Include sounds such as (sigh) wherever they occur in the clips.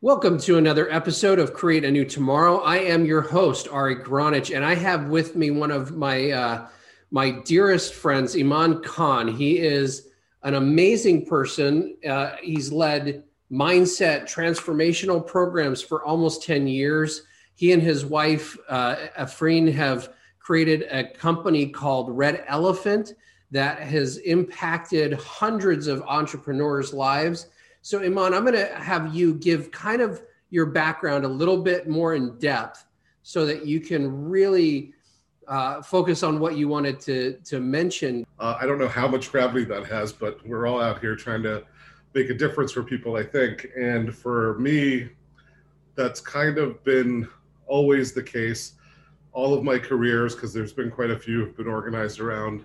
Welcome to another episode of Create a New Tomorrow. I am your host, Ari Gronich, and I have with me one of my uh, my dearest friends, Iman Khan. He is an amazing person. Uh, he's led mindset transformational programs for almost 10 years. He and his wife, uh, Afreen, have created a company called Red Elephant that has impacted hundreds of entrepreneurs' lives so, Iman, I'm going to have you give kind of your background a little bit more in depth so that you can really uh, focus on what you wanted to, to mention. Uh, I don't know how much gravity that has, but we're all out here trying to make a difference for people, I think. And for me, that's kind of been always the case. All of my careers, because there's been quite a few, have been organized around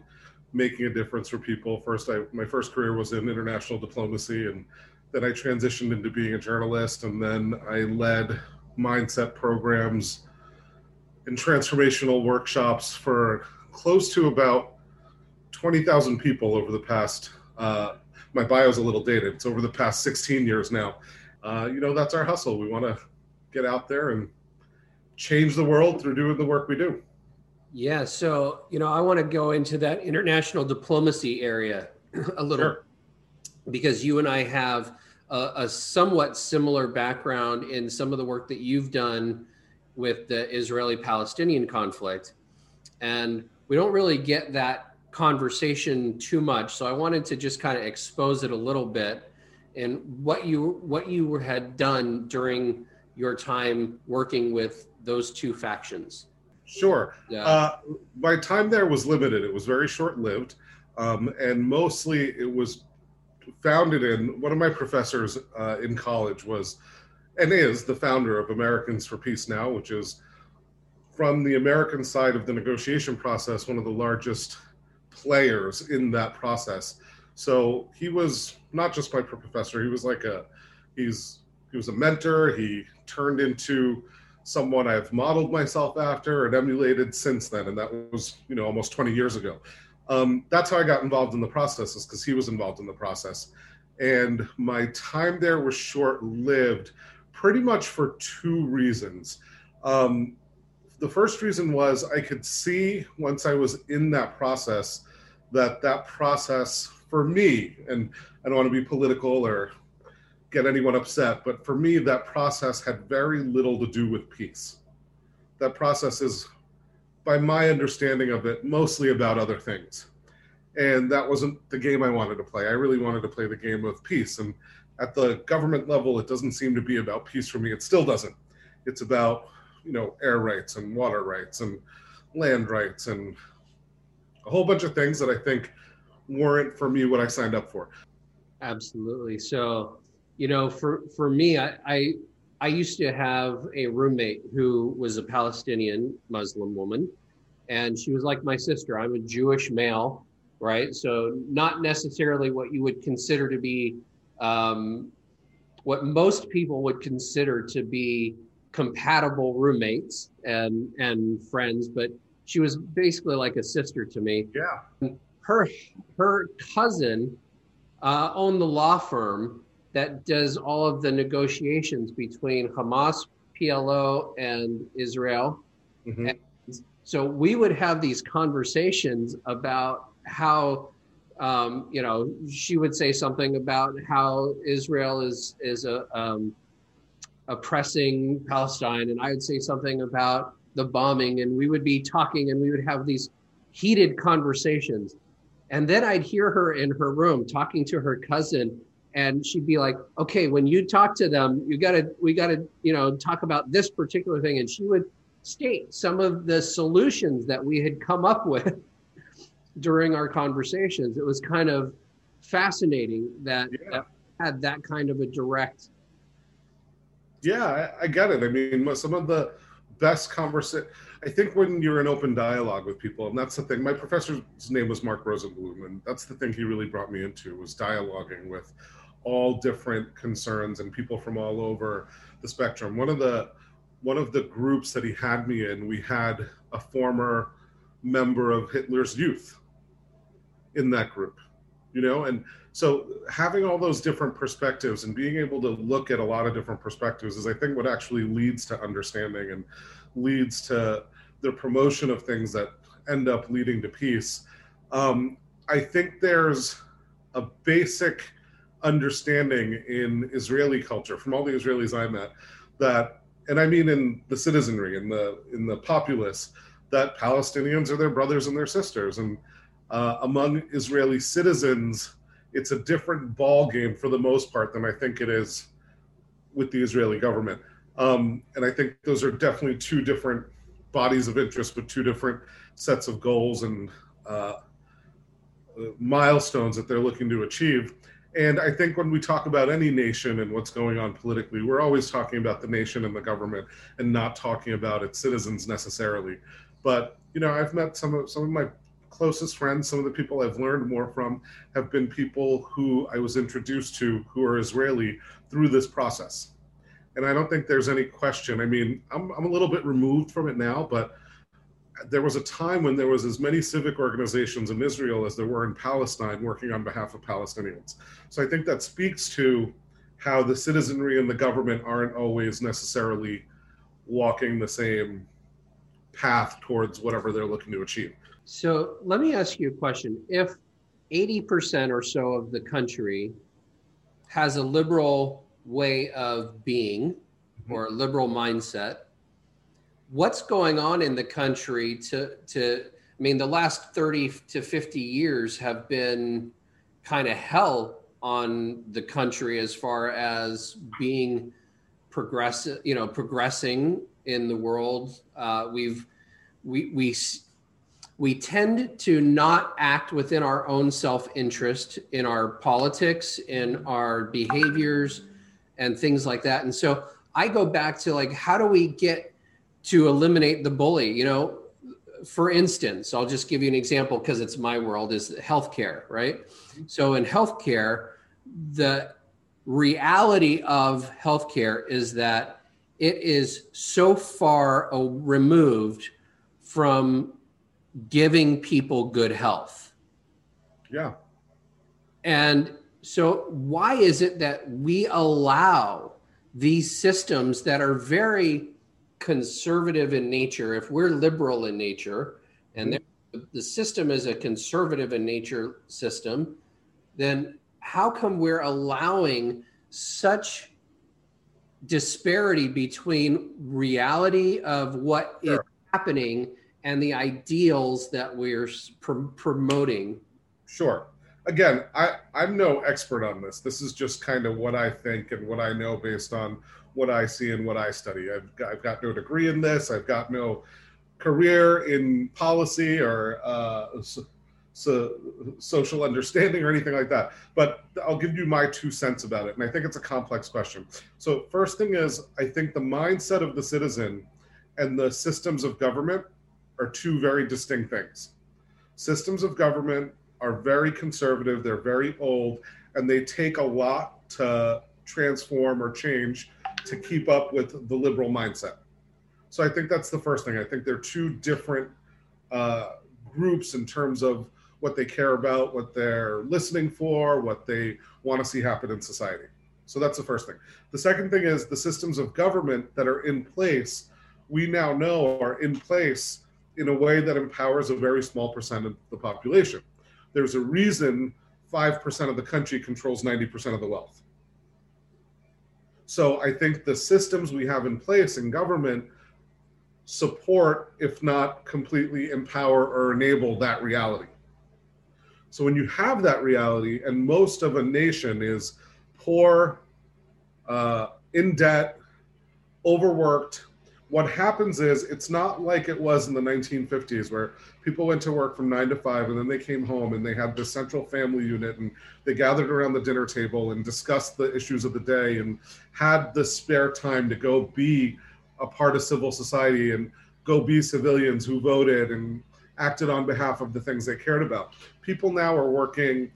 making a difference for people. First, I my first career was in international diplomacy, and then I transitioned into being a journalist, and then I led mindset programs and transformational workshops for close to about 20,000 people over the past, uh, my bio's a little dated. It's over the past 16 years now. Uh, you know, that's our hustle. We want to get out there and change the world through doing the work we do. Yeah. So, you know, I want to go into that international diplomacy area (clears throat) a little sure. because you and I have a, a somewhat similar background in some of the work that you've done with the Israeli Palestinian conflict. And we don't really get that conversation too much. So I wanted to just kind of expose it a little bit and what you what you had done during your time working with those two factions. Sure. Yeah. Uh, my time there was limited. It was very short lived. Um, and mostly it was founded in one of my professors uh, in college was and is the founder of Americans for Peace Now, which is from the American side of the negotiation process, one of the largest players in that process. So he was not just my professor; he was like a he's he was a mentor. He turned into someone I've modeled myself after and emulated since then, and that was you know almost 20 years ago um, that's how I got involved in the process, is because he was involved in the process. And my time there was short lived pretty much for two reasons. Um, the first reason was I could see once I was in that process that that process for me, and I don't want to be political or get anyone upset, but for me, that process had very little to do with peace. That process is by my understanding of it, mostly about other things. And that wasn't the game I wanted to play. I really wanted to play the game of peace. And at the government level, it doesn't seem to be about peace for me. It still doesn't. It's about, you know, air rights and water rights and land rights and a whole bunch of things that I think weren't for me what I signed up for. Absolutely. So, you know, for for me, I, I I used to have a roommate who was a Palestinian Muslim woman, and she was like my sister. I'm a Jewish male, right? So, not necessarily what you would consider to be um, what most people would consider to be compatible roommates and and friends, but she was basically like a sister to me. Yeah. Her her cousin uh, owned the law firm that does all of the negotiations between Hamas, PLO, and Israel. Mm-hmm. And so we would have these conversations about how, um, you know, she would say something about how Israel is is a, um, oppressing Palestine, and I would say something about the bombing, and we would be talking, and we would have these heated conversations. And then I'd hear her in her room talking to her cousin and she'd be like okay when you talk to them you got to we got to you know talk about this particular thing and she would state some of the solutions that we had come up with (laughs) during our conversations it was kind of fascinating that, yeah. that had that kind of a direct yeah I, I get it i mean some of the best conversation i think when you're in open dialogue with people and that's the thing my professor's name was mark rosenblum and that's the thing he really brought me into was dialoguing with all different concerns and people from all over the spectrum. One of the one of the groups that he had me in, we had a former member of Hitler's youth in that group. you know and so having all those different perspectives and being able to look at a lot of different perspectives is i think what actually leads to understanding and leads to the promotion of things that end up leading to peace um, i think there's a basic understanding in israeli culture from all the israelis i met that and i mean in the citizenry in the in the populace that palestinians are their brothers and their sisters and uh, among Israeli citizens, it's a different ball game for the most part than I think it is with the Israeli government. Um, and I think those are definitely two different bodies of interest, but two different sets of goals and uh, milestones that they're looking to achieve. And I think when we talk about any nation and what's going on politically, we're always talking about the nation and the government and not talking about its citizens necessarily. But you know, I've met some of some of my closest friends, some of the people I've learned more from, have been people who I was introduced to who are Israeli through this process. And I don't think there's any question. I mean, I'm, I'm a little bit removed from it now, but there was a time when there was as many civic organizations in Israel as there were in Palestine working on behalf of Palestinians. So I think that speaks to how the citizenry and the government aren't always necessarily walking the same path towards whatever they're looking to achieve. So let me ask you a question. If 80% or so of the country has a liberal way of being or a liberal mindset, what's going on in the country to, to, I mean, the last 30 to 50 years have been kind of hell on the country as far as being progressive, you know, progressing in the world. Uh, we've, we, we, we tend to not act within our own self interest in our politics, in our behaviors, and things like that. And so I go back to like, how do we get to eliminate the bully? You know, for instance, I'll just give you an example because it's my world is healthcare, right? Mm-hmm. So in healthcare, the reality of healthcare is that it is so far removed from giving people good health. Yeah. And so, why is it that we allow these systems that are very conservative in nature, if we're liberal in nature, and mm-hmm. the system is a conservative in nature system, then how come we're allowing such disparity between reality of what sure. is happening and the ideals that we're pr- promoting. Sure. Again, I, I'm no expert on this. This is just kind of what I think and what I know based on what I see and what I study. I've got, I've got no degree in this. I've got no career in policy or uh, so, so social understanding or anything like that. But I'll give you my two cents about it. And I think it's a complex question. So, first thing is, I think the mindset of the citizen and the systems of government are two very distinct things. Systems of government are very conservative, they're very old, and they take a lot to transform or change to keep up with the liberal mindset. So I think that's the first thing. I think they're two different uh, groups in terms of what they care about, what they're listening for, what they want to see happen in society. So that's the first thing. The second thing is the systems of government that are in place, we now know are in place in a way that empowers a very small percent of the population. There's a reason 5% of the country controls 90% of the wealth. So I think the systems we have in place in government support, if not completely empower or enable that reality. So when you have that reality, and most of a nation is poor, uh, in debt, overworked, what happens is it's not like it was in the 1950s where people went to work from nine to five and then they came home and they had the central family unit and they gathered around the dinner table and discussed the issues of the day and had the spare time to go be a part of civil society and go be civilians who voted and acted on behalf of the things they cared about. People now are working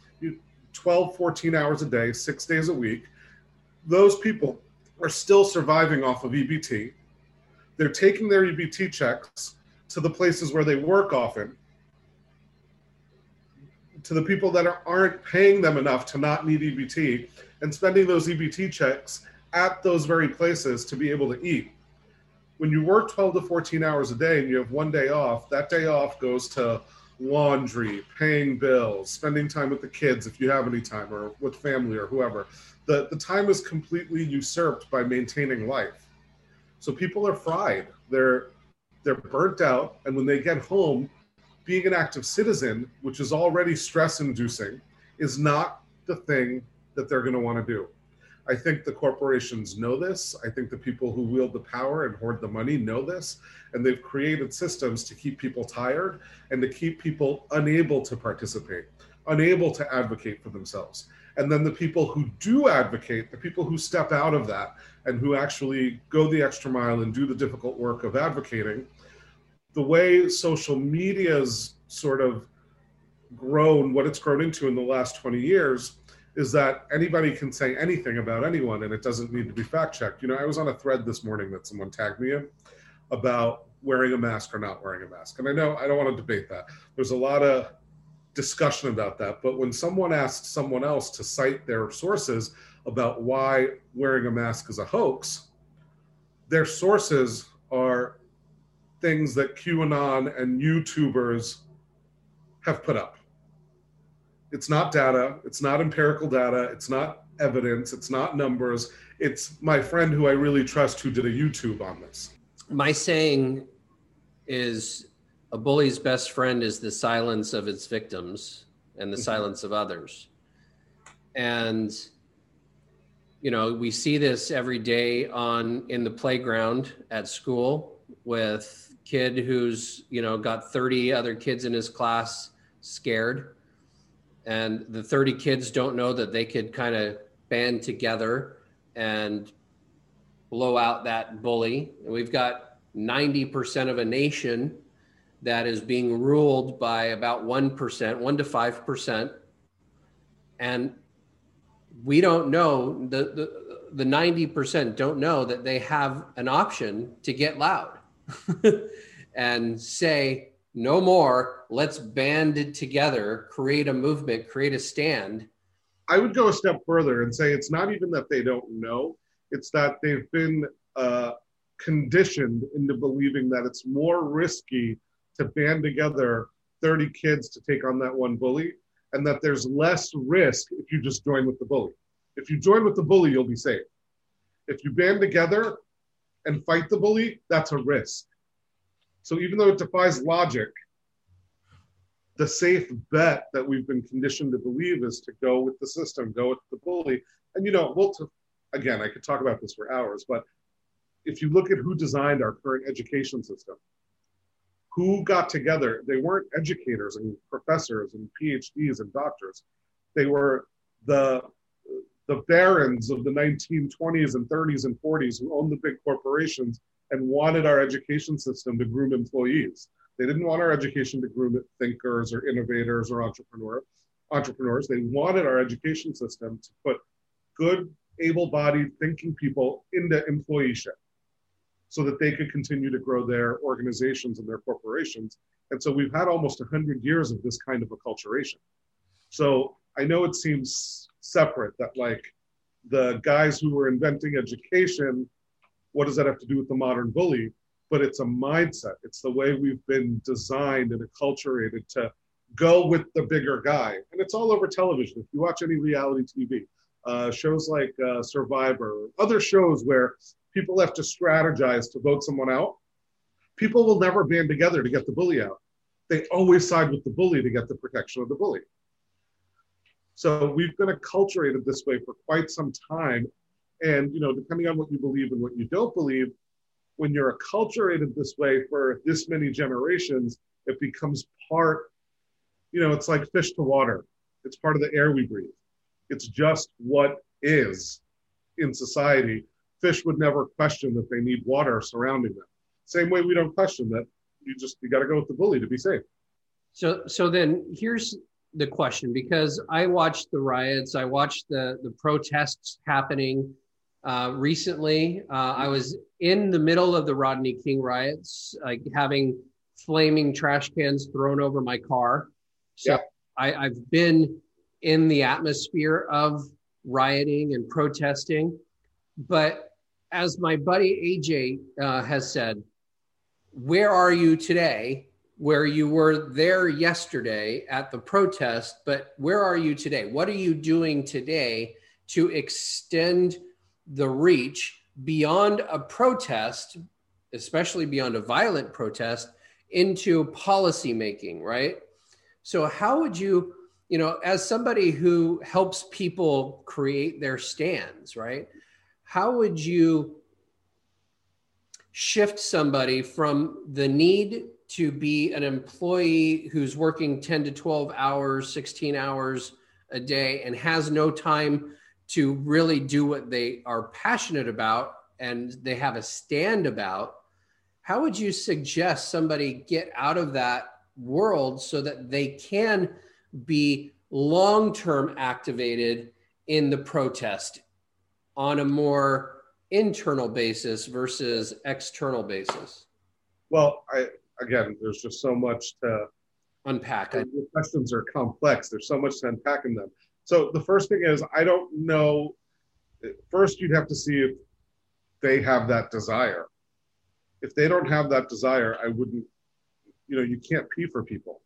12, 14 hours a day, six days a week. Those people are still surviving off of EBT they're taking their EBT checks to the places where they work often, to the people that are, aren't paying them enough to not need EBT and spending those EBT checks at those very places to be able to eat. When you work 12 to 14 hours a day and you have one day off, that day off goes to laundry, paying bills, spending time with the kids if you have any time, or with family or whoever. The, the time is completely usurped by maintaining life. So people are fried. They're they're burnt out, and when they get home, being an active citizen, which is already stress inducing, is not the thing that they're going to want to do. I think the corporations know this. I think the people who wield the power and hoard the money know this. And they've created systems to keep people tired and to keep people unable to participate, unable to advocate for themselves. And then the people who do advocate, the people who step out of that and who actually go the extra mile and do the difficult work of advocating, the way social media's sort of grown, what it's grown into in the last 20 years, is that anybody can say anything about anyone and it doesn't need to be fact checked. You know, I was on a thread this morning that someone tagged me in about wearing a mask or not wearing a mask. And I know I don't want to debate that. There's a lot of discussion about that. But when someone asks someone else to cite their sources about why wearing a mask is a hoax, their sources are things that QAnon and YouTubers have put up. It's not data. It's not empirical data. It's not evidence. It's not numbers. It's my friend who I really trust who did a YouTube on this. My saying is a bully's best friend is the silence of its victims and the mm-hmm. silence of others. And you know, we see this every day on in the playground at school with kid who's, you know, got 30 other kids in his class scared and the 30 kids don't know that they could kind of band together and blow out that bully. And we've got 90% of a nation that is being ruled by about 1%, 1 to 5%. And we don't know, the, the, the 90% don't know that they have an option to get loud (laughs) and say, no more. Let's band it together, create a movement, create a stand. I would go a step further and say it's not even that they don't know, it's that they've been uh, conditioned into believing that it's more risky to band together 30 kids to take on that one bully, and that there's less risk if you just join with the bully. If you join with the bully, you'll be safe. If you band together and fight the bully, that's a risk. So even though it defies logic, the safe bet that we've been conditioned to believe is to go with the system, go with the bully. And you know, we'll t- again, I could talk about this for hours, but if you look at who designed our current education system, who got together, they weren't educators and professors and PhDs and doctors. They were the the barons of the 1920s and 30s and 40s who owned the big corporations and wanted our education system to groom employees. They didn't want our education to groom thinkers or innovators or entrepreneur, entrepreneurs. They wanted our education system to put good, able-bodied thinking people into employeeship so that they could continue to grow their organizations and their corporations. And so we've had almost 100 years of this kind of acculturation. So I know it seems separate that like the guys who were inventing education what does that have to do with the modern bully? But it's a mindset. It's the way we've been designed and acculturated to go with the bigger guy. And it's all over television. If you watch any reality TV, uh, shows like uh, Survivor, other shows where people have to strategize to vote someone out, people will never band together to get the bully out. They always side with the bully to get the protection of the bully. So we've been acculturated this way for quite some time. And you know, depending on what you believe and what you don't believe, when you're acculturated this way for this many generations, it becomes part, you know, it's like fish to water. It's part of the air we breathe. It's just what is in society. Fish would never question that they need water surrounding them. Same way we don't question that you just you got to go with the bully to be safe. So so then here's the question because I watched the riots, I watched the the protests happening uh, recently, uh, I was in the middle of the Rodney King riots, like having flaming trash cans thrown over my car. So yeah. I, I've been in the atmosphere of rioting and protesting. But as my buddy AJ uh, has said, where are you today? Where you were there yesterday at the protest, but where are you today? What are you doing today to extend the reach beyond a protest, especially beyond a violent protest, into policy making, right? So, how would you you know, as somebody who helps people create their stands, right? How would you shift somebody from the need to be an employee who's working 10 to 12 hours, 16 hours a day, and has no time to really do what they are passionate about and they have a stand about? How would you suggest somebody get out of that world so that they can? be long term activated in the protest on a more internal basis versus external basis? Well, I again, there's just so much to unpack. The questions are complex. There's so much to unpack in them. So the first thing is, I don't know. First, you'd have to see if they have that desire. If they don't have that desire, I wouldn't. You know, you can't pee for people.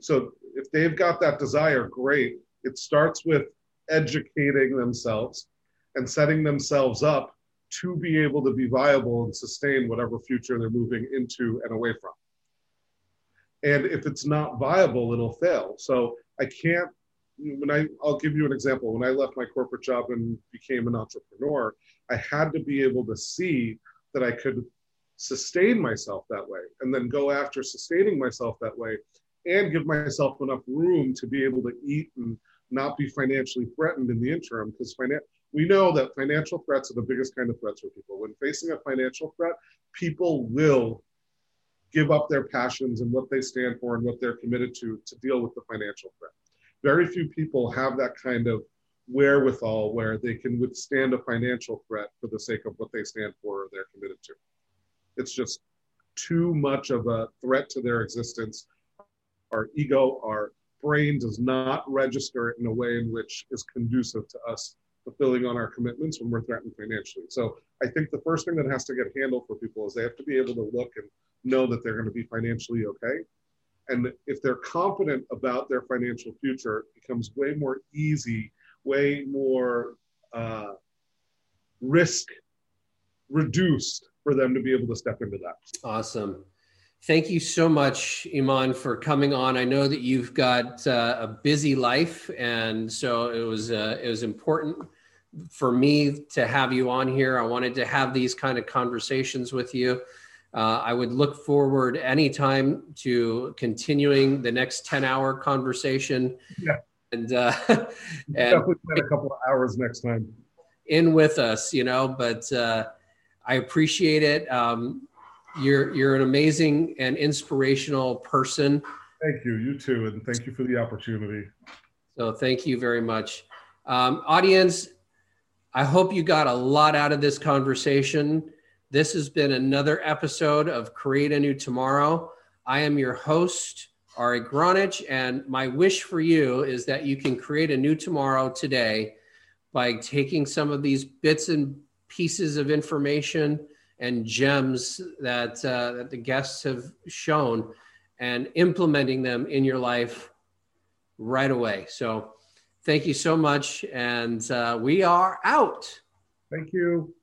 So if they've got that desire, great. It starts with educating themselves and setting themselves up to be able to be viable and sustain whatever future they're moving into and away from. And if it's not viable, it'll fail. So I can't, when I, I'll give you an example. When I left my corporate job and became an entrepreneur, I had to be able to see that I could sustain myself that way and then go after sustaining myself that way and give myself enough room to be able to eat and not be financially threatened in the interim because finan- we know that financial threats are the biggest kind of threats for people. When facing a financial threat, people will give up their passions and what they stand for and what they're committed to to deal with the financial threat. Very few people have that kind of wherewithal where they can withstand a financial threat for the sake of what they stand for or they're committed to. It's just too much of a threat to their existence our ego, our brain does not register it in a way in which is conducive to us fulfilling on our commitments when we're threatened financially. So I think the first thing that has to get handled for people is they have to be able to look and know that they're going to be financially okay. And if they're confident about their financial future, it becomes way more easy, way more uh, risk reduced for them to be able to step into that. Awesome. Thank you so much, Iman, for coming on. I know that you've got uh, a busy life, and so it was uh, it was important for me to have you on here. I wanted to have these kind of conversations with you. Uh, I would look forward anytime to continuing the next ten hour conversation. Yeah, and uh, (laughs) and definitely a couple of hours next time. In with us, you know, but uh, I appreciate it. Um, you're you're an amazing and inspirational person. Thank you. You too, and thank you for the opportunity. So thank you very much, um, audience. I hope you got a lot out of this conversation. This has been another episode of Create a New Tomorrow. I am your host, Ari Gronich, and my wish for you is that you can create a new tomorrow today by taking some of these bits and pieces of information and gems that, uh, that the guests have shown and implementing them in your life right away. So thank you so much. And uh, we are out. Thank you.